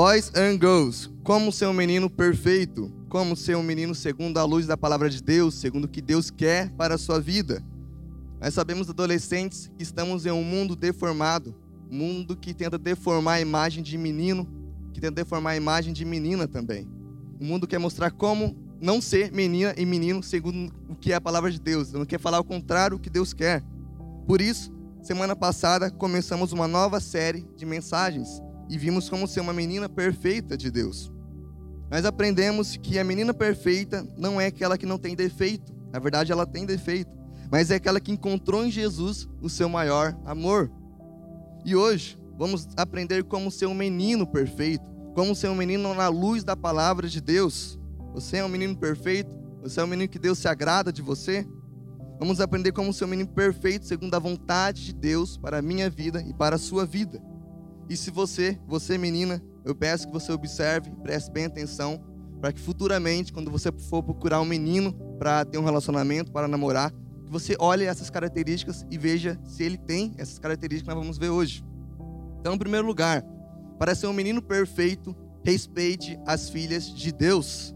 Boys and girls, como ser um menino perfeito, como ser um menino segundo a luz da palavra de Deus, segundo o que Deus quer para a sua vida. Nós sabemos, adolescentes, que estamos em um mundo deformado, mundo que tenta deformar a imagem de menino, que tenta deformar a imagem de menina também. O mundo quer mostrar como não ser menina e menino segundo o que é a palavra de Deus, não quer falar o contrário do que Deus quer. Por isso, semana passada começamos uma nova série de mensagens e vimos como ser uma menina perfeita de Deus. Nós aprendemos que a menina perfeita não é aquela que não tem defeito, na verdade ela tem defeito, mas é aquela que encontrou em Jesus o seu maior amor. E hoje vamos aprender como ser um menino perfeito, como ser um menino na luz da palavra de Deus. Você é um menino perfeito? Você é um menino que Deus se agrada de você? Vamos aprender como ser um menino perfeito segundo a vontade de Deus para a minha vida e para a sua vida. E se você, você menina, eu peço que você observe, preste bem atenção, para que futuramente, quando você for procurar um menino para ter um relacionamento, para namorar, que você olhe essas características e veja se ele tem essas características que nós vamos ver hoje. Então, em primeiro lugar, para ser um menino perfeito, respeite as filhas de Deus.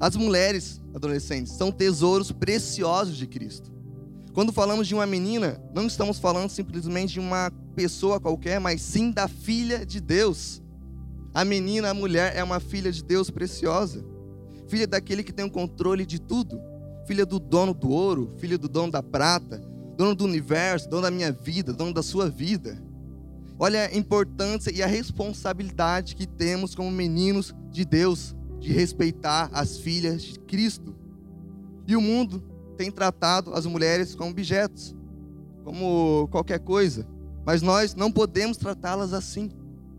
As mulheres adolescentes são tesouros preciosos de Cristo. Quando falamos de uma menina, não estamos falando simplesmente de uma pessoa qualquer, mas sim da filha de Deus. A menina, a mulher, é uma filha de Deus preciosa. Filha daquele que tem o controle de tudo. Filha do dono do ouro, filha do dono da prata, dono do universo, dono da minha vida, dono da sua vida. Olha a importância e a responsabilidade que temos como meninos de Deus de respeitar as filhas de Cristo. E o mundo tem tratado as mulheres como objetos, como qualquer coisa. Mas nós não podemos tratá-las assim.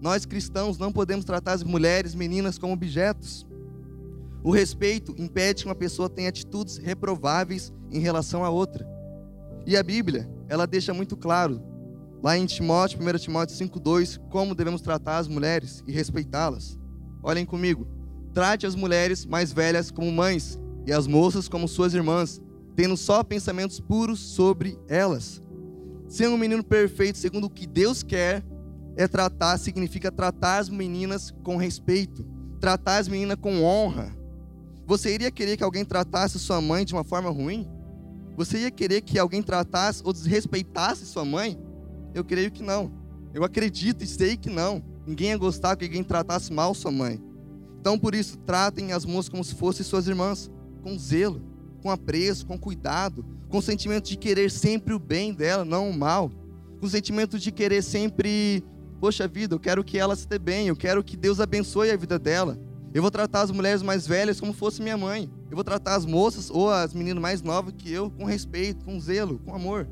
Nós cristãos não podemos tratar as mulheres, meninas como objetos. O respeito impede que uma pessoa tenha atitudes reprováveis em relação a outra. E a Bíblia, ela deixa muito claro, lá em Timóteo, 1 Timóteo 5,2, como devemos tratar as mulheres e respeitá-las. Olhem comigo. Trate as mulheres mais velhas como mães e as moças como suas irmãs, tendo só pensamentos puros sobre elas. Ser um menino perfeito segundo o que Deus quer é tratar, significa tratar as meninas com respeito, tratar as meninas com honra. Você iria querer que alguém tratasse sua mãe de uma forma ruim? Você ia querer que alguém tratasse ou desrespeitasse sua mãe? Eu creio que não. Eu acredito e sei que não. Ninguém ia gostar que alguém tratasse mal sua mãe. Então, por isso, tratem as moças como se fossem suas irmãs, com zelo, com apreço, com cuidado, com o sentimento de querer sempre o bem dela, não o mal, com o sentimento de querer sempre, poxa vida, eu quero que ela se dê bem, eu quero que Deus abençoe a vida dela. Eu vou tratar as mulheres mais velhas como fosse minha mãe. Eu vou tratar as moças ou as meninas mais novas que eu com respeito, com zelo, com amor.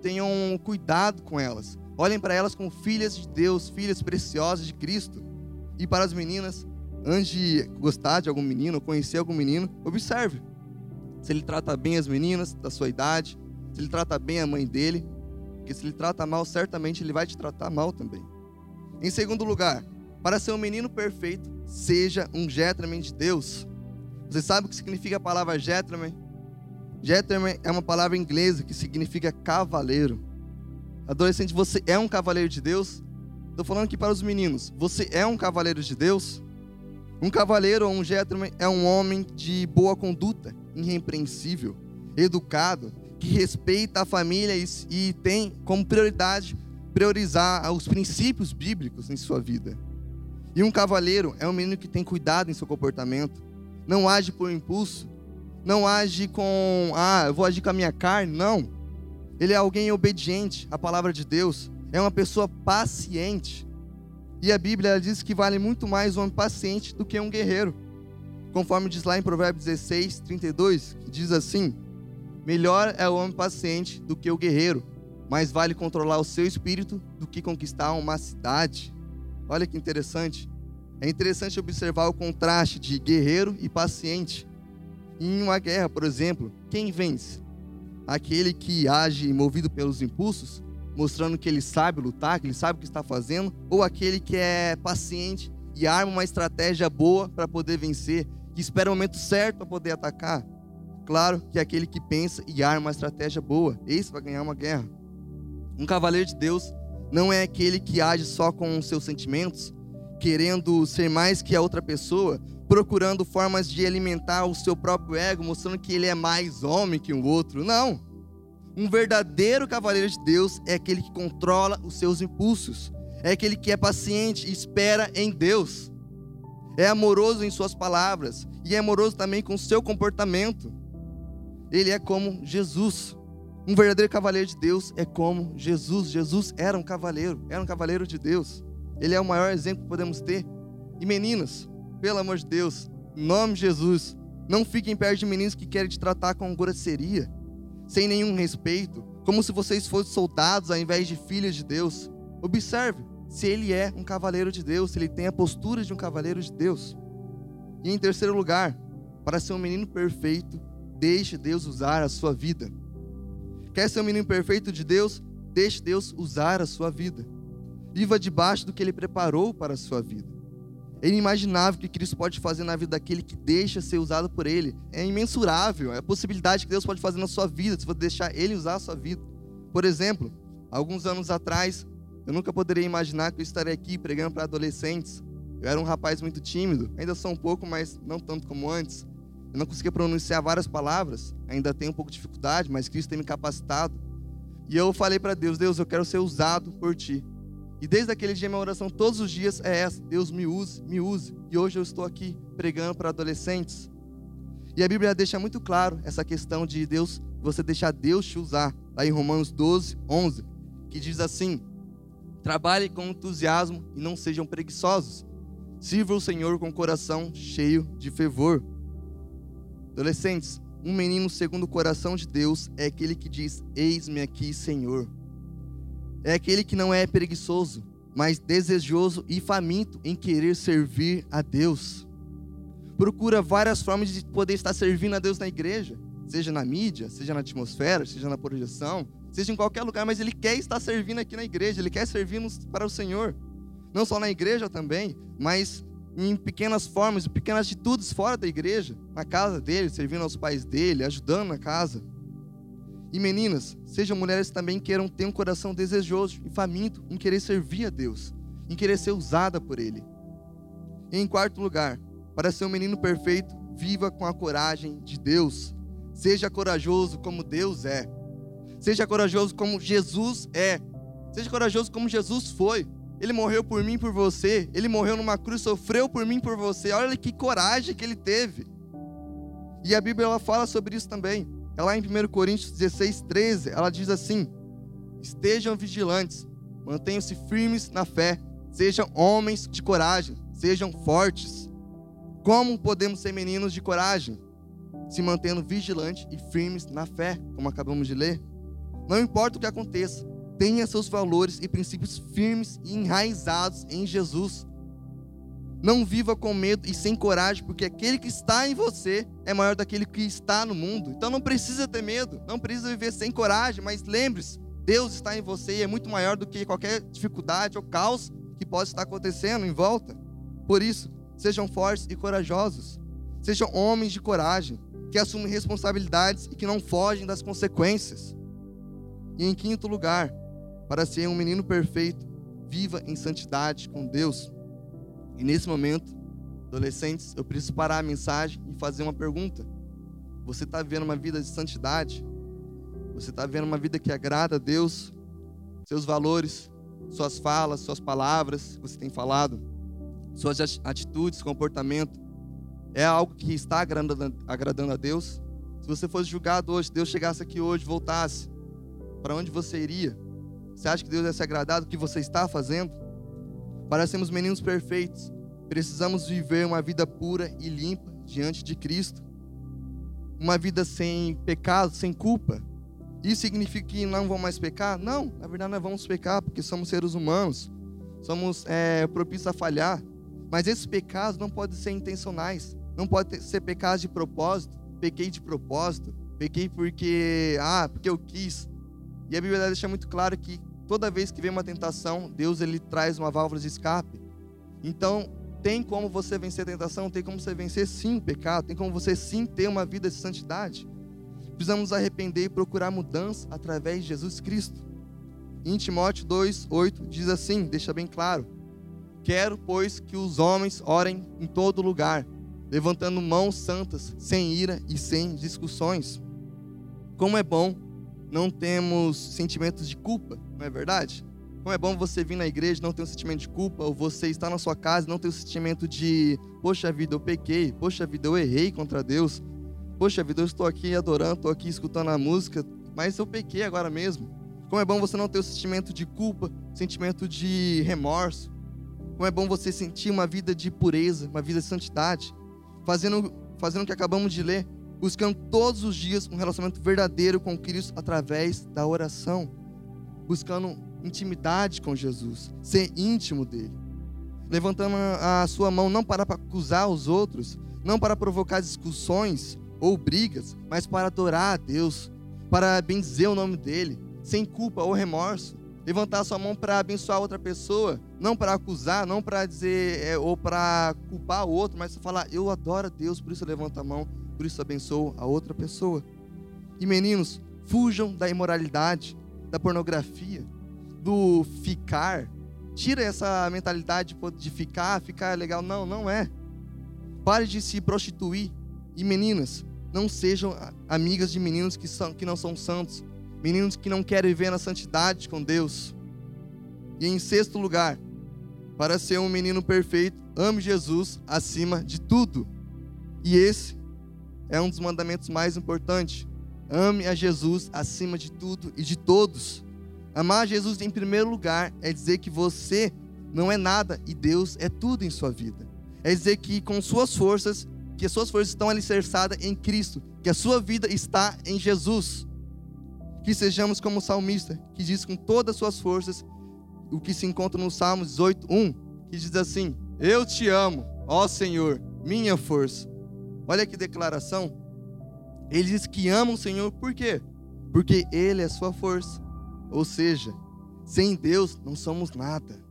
Tenham cuidado com elas. Olhem para elas como filhas de Deus, filhas preciosas de Cristo. E para as meninas, antes de gostar de algum menino, conhecer algum menino, observe se ele trata bem as meninas da sua idade, se ele trata bem a mãe dele, porque se ele trata mal, certamente ele vai te tratar mal também. Em segundo lugar, para ser um menino perfeito, seja um gentleman de Deus. Você sabe o que significa a palavra gentleman? Gentleman é uma palavra inglesa que significa cavaleiro. Adolescente, você é um cavaleiro de Deus? Estou falando aqui para os meninos. Você é um cavaleiro de Deus? Um cavaleiro ou um gentleman é um homem de boa conduta, irrepreensível, educado, que respeita a família e, e tem como prioridade priorizar os princípios bíblicos em sua vida. E um cavaleiro é um menino que tem cuidado em seu comportamento, não age por impulso, não age com, ah, eu vou agir com a minha carne, não. Ele é alguém obediente à palavra de Deus, é uma pessoa paciente. E a Bíblia diz que vale muito mais um homem paciente do que um guerreiro. Conforme diz lá em Provérbios 16, 32, que diz assim: Melhor é o homem paciente do que o guerreiro, mais vale controlar o seu espírito do que conquistar uma cidade. Olha que interessante. É interessante observar o contraste de guerreiro e paciente. Em uma guerra, por exemplo, quem vence? Aquele que age movido pelos impulsos, mostrando que ele sabe lutar, que ele sabe o que está fazendo, ou aquele que é paciente e arma uma estratégia boa para poder vencer, que espera o momento certo para poder atacar. Claro que é aquele que pensa e arma uma estratégia boa, esse vai ganhar uma guerra. Um cavaleiro de Deus não é aquele que age só com seus sentimentos, querendo ser mais que a outra pessoa, procurando formas de alimentar o seu próprio ego, mostrando que ele é mais homem que o outro. Não. Um verdadeiro cavaleiro de Deus é aquele que controla os seus impulsos, é aquele que é paciente e espera em Deus. É amoroso em suas palavras e é amoroso também com seu comportamento. Ele é como Jesus. Um verdadeiro cavaleiro de Deus é como Jesus. Jesus era um cavaleiro, era um cavaleiro de Deus. Ele é o maior exemplo que podemos ter. E meninas, pelo amor de Deus, em nome de Jesus, não fiquem perto de meninos que querem te tratar com grosseria, sem nenhum respeito, como se vocês fossem soldados ao invés de filhas de Deus. Observe se ele é um cavaleiro de Deus, se ele tem a postura de um cavaleiro de Deus. E em terceiro lugar, para ser um menino perfeito, deixe Deus usar a sua vida. Quer ser um menino perfeito de Deus? Deixe Deus usar a sua vida. Viva debaixo do que Ele preparou para a sua vida. É inimaginável o que Cristo pode fazer na vida daquele que deixa ser usado por Ele. É imensurável. É a possibilidade que Deus pode fazer na sua vida, se você deixar Ele usar a sua vida. Por exemplo, alguns anos atrás, eu nunca poderia imaginar que eu estaria aqui pregando para adolescentes. Eu era um rapaz muito tímido, ainda sou um pouco, mas não tanto como antes. Eu não conseguia pronunciar várias palavras, ainda tenho um pouco de dificuldade, mas Cristo tem me capacitado. E eu falei para Deus: Deus, eu quero ser usado por ti. E desde aquele dia, minha oração todos os dias é essa: Deus me use, me use. E hoje eu estou aqui pregando para adolescentes. E a Bíblia deixa muito claro essa questão de Deus, você deixar Deus te usar. Lá em Romanos 12, 11, que diz assim: Trabalhe com entusiasmo e não sejam preguiçosos. Sirva o Senhor com o coração cheio de fervor. Adolescentes, um menino segundo o coração de Deus é aquele que diz: Eis-me aqui, Senhor. É aquele que não é preguiçoso, mas desejoso e faminto em querer servir a Deus. Procura várias formas de poder estar servindo a Deus na igreja, seja na mídia, seja na atmosfera, seja na projeção, seja em qualquer lugar, mas ele quer estar servindo aqui na igreja, ele quer servir para o Senhor. Não só na igreja também, mas em pequenas formas, em pequenas atitudes fora da igreja, na casa dele, servindo aos pais dele, ajudando na casa. E meninas, sejam mulheres que também queiram ter um coração desejoso e faminto em querer servir a Deus, em querer ser usada por Ele. E em quarto lugar, para ser um menino perfeito, viva com a coragem de Deus. Seja corajoso como Deus é. Seja corajoso como Jesus é. Seja corajoso como Jesus foi. Ele morreu por mim, por você. Ele morreu numa cruz, sofreu por mim, por você. Olha que coragem que ele teve. E a Bíblia ela fala sobre isso também. Ela em 1 Coríntios 16, 13, ela diz assim: Estejam vigilantes, mantenham-se firmes na fé, sejam homens de coragem, sejam fortes. Como podemos ser meninos de coragem? Se mantendo vigilantes e firmes na fé, como acabamos de ler. Não importa o que aconteça, tenha seus valores e princípios firmes e enraizados em Jesus. Não viva com medo e sem coragem, porque aquele que está em você é maior daquele que está no mundo. Então não precisa ter medo, não precisa viver sem coragem, mas lembre-se, Deus está em você e é muito maior do que qualquer dificuldade ou caos que possa estar acontecendo em volta. Por isso, sejam fortes e corajosos. Sejam homens de coragem, que assumem responsabilidades e que não fogem das consequências. E em quinto lugar, para ser um menino perfeito, viva em santidade com Deus. E nesse momento, adolescentes, eu preciso parar a mensagem e fazer uma pergunta. Você está vivendo uma vida de santidade? Você está vivendo uma vida que agrada a Deus? Seus valores, suas falas, suas palavras que você tem falado, suas atitudes, comportamento, é algo que está agradando, a Deus? Se você fosse julgado hoje, Deus chegasse aqui hoje, voltasse, para onde você iria? Você acha que Deus ia se agradar do que você está fazendo? Para sermos meninos perfeitos, precisamos viver uma vida pura e limpa diante de Cristo. Uma vida sem pecado, sem culpa. Isso significa que não vamos mais pecar? Não, na verdade nós vamos pecar porque somos seres humanos. Somos é, propícios a falhar. Mas esses pecados não podem ser intencionais. Não podem ser pecados de propósito. Pequei de propósito. Pequei porque, ah, porque eu quis. E a Bíblia deixa muito claro que toda vez que vem uma tentação, Deus ele traz uma válvula de escape. Então, tem como você vencer a tentação, tem como você vencer sim o pecado, tem como você sim ter uma vida de santidade. Precisamos arrepender e procurar mudança através de Jesus Cristo. Em Timóteo 2:8 diz assim, deixa bem claro: Quero, pois, que os homens orem em todo lugar, levantando mãos santas, sem ira e sem discussões. Como é bom não termos sentimentos de culpa, não é verdade? Como é bom você vir na igreja e não ter um sentimento de culpa, ou você estar na sua casa e não ter um sentimento de, poxa vida, eu pequei, poxa vida, eu errei contra Deus, poxa vida, eu estou aqui adorando, estou aqui escutando a música, mas eu pequei agora mesmo. Como é bom você não ter o sentimento de culpa, sentimento de remorso. Como é bom você sentir uma vida de pureza, uma vida de santidade, fazendo, fazendo o que acabamos de ler, buscando todos os dias um relacionamento verdadeiro com Cristo através da oração, buscando intimidade com Jesus, ser íntimo dele, levantando a sua mão não para acusar os outros, não para provocar discussões ou brigas, mas para adorar a Deus, para benzer o nome dele, sem culpa ou remorso. Levantar a sua mão para abençoar outra pessoa, não para acusar, não para dizer é, ou para culpar o outro, mas falar: Eu adoro a Deus, por isso eu levanto a mão, por isso eu abençoo a outra pessoa. E meninos, fujam da imoralidade, da pornografia, do ficar. Tira essa mentalidade de ficar, ficar legal. Não, não é. Pare de se prostituir. E meninas, não sejam amigas de meninos que, são, que não são santos. Meninos que não querem viver na santidade com Deus. E em sexto lugar, para ser um menino perfeito, ame Jesus acima de tudo. E esse é um dos mandamentos mais importantes. Ame a Jesus acima de tudo e de todos. Amar Jesus em primeiro lugar é dizer que você não é nada e Deus é tudo em sua vida. É dizer que com suas forças, que as suas forças estão alicerçadas em Cristo, que a sua vida está em Jesus. Que sejamos como o salmista, que diz com todas as suas forças o que se encontra no Salmo 18, 1, que diz assim: Eu te amo, ó Senhor, minha força. Olha que declaração. Ele diz que ama o Senhor, por quê? Porque Ele é a sua força. Ou seja, sem Deus não somos nada.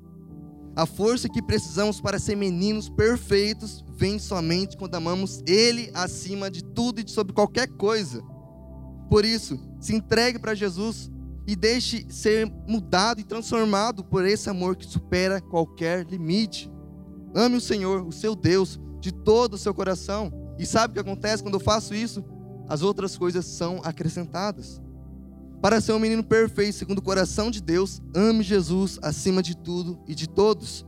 A força que precisamos para ser meninos perfeitos vem somente quando amamos Ele acima de tudo e de sobre qualquer coisa. Por isso, se entregue para Jesus e deixe ser mudado e transformado por esse amor que supera qualquer limite. Ame o Senhor, o seu Deus, de todo o seu coração. E sabe o que acontece quando eu faço isso? As outras coisas são acrescentadas. Para ser um menino perfeito, segundo o coração de Deus, ame Jesus acima de tudo e de todos.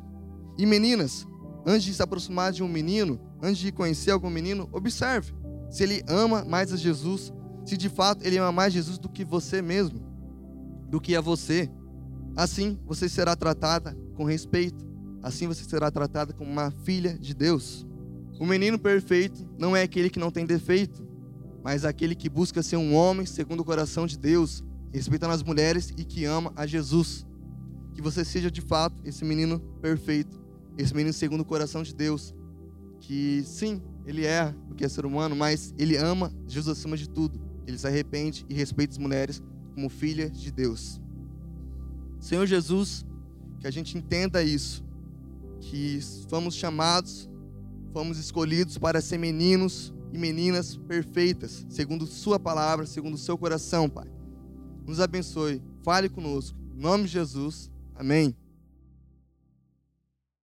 E meninas, antes de se aproximar de um menino, antes de conhecer algum menino, observe se ele ama mais a Jesus, se de fato ele ama mais Jesus do que você mesmo, do que a você. Assim você será tratada com respeito, assim você será tratada como uma filha de Deus. O menino perfeito não é aquele que não tem defeito, mas aquele que busca ser um homem segundo o coração de Deus, respeitando as mulheres e que ama a Jesus. Que você seja de fato esse menino perfeito, esse menino segundo o coração de Deus, que sim, ele é porque é ser humano, mas ele ama Jesus acima de tudo. Ele se arrepende e respeita as mulheres como filhas de Deus. Senhor Jesus, que a gente entenda isso, que fomos chamados, fomos escolhidos para ser meninos e meninas perfeitas, segundo Sua palavra, segundo o seu coração, Pai. Nos abençoe, fale conosco. Em nome de Jesus, amém.